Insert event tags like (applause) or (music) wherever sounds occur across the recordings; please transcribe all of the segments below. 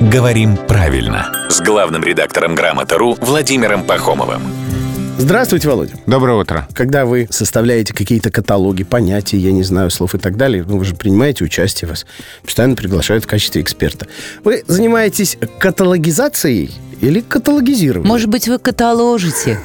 «Говорим правильно» с главным редактором «Грамота.ру» Владимиром Пахомовым. Здравствуйте, Володя. Доброе утро. Когда вы составляете какие-то каталоги, понятия, я не знаю, слов и так далее, ну, вы же принимаете участие, вас постоянно приглашают в качестве эксперта. Вы занимаетесь каталогизацией или каталогизированием? Может быть, вы каталожите?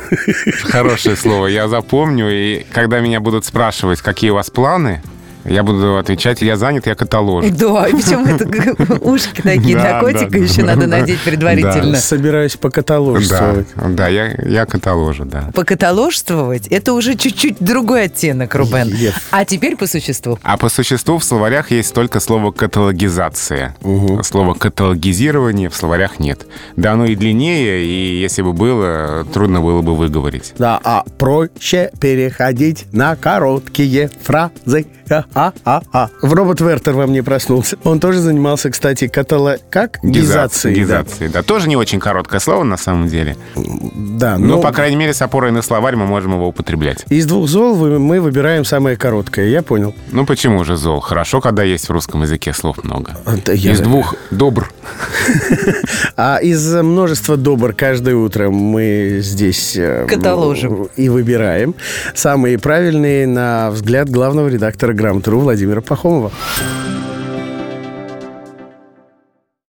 Хорошее слово, я запомню. И когда меня будут спрашивать, какие у вас планы, я буду отвечать, я занят, я каталожу. Да, и причем это (laughs) ушки такие для котика еще надо надеть предварительно. Собираюсь покаталожествовать. Да, да, я, каталожу, да. Покаталожствовать – это уже чуть-чуть другой оттенок, Рубен. А теперь по существу. А по существу в словарях есть только слово каталогизация. Слово каталогизирование в словарях нет. Да, оно и длиннее, и если бы было, трудно было бы выговорить. Да, а проще переходить на короткие фразы. А-а-а. В робот Вертер во мне проснулся. Он тоже занимался, кстати, катало... Как? Гизацией. да. Гизацией, да. Тоже не очень короткое слово на самом деле. Да, Но, ну, по крайней мере, с опорой на словарь мы можем его употреблять. из двух зол мы выбираем самое короткое, я понял. Ну почему же зол? Хорошо, когда есть в русском языке слов много. Да я- Из двух добр. (laughs) А из множества добр каждое утро мы здесь... э, Каталожим. И выбираем самые правильные, на взгляд главного редактора «Грамотру» Владимира Пахомова.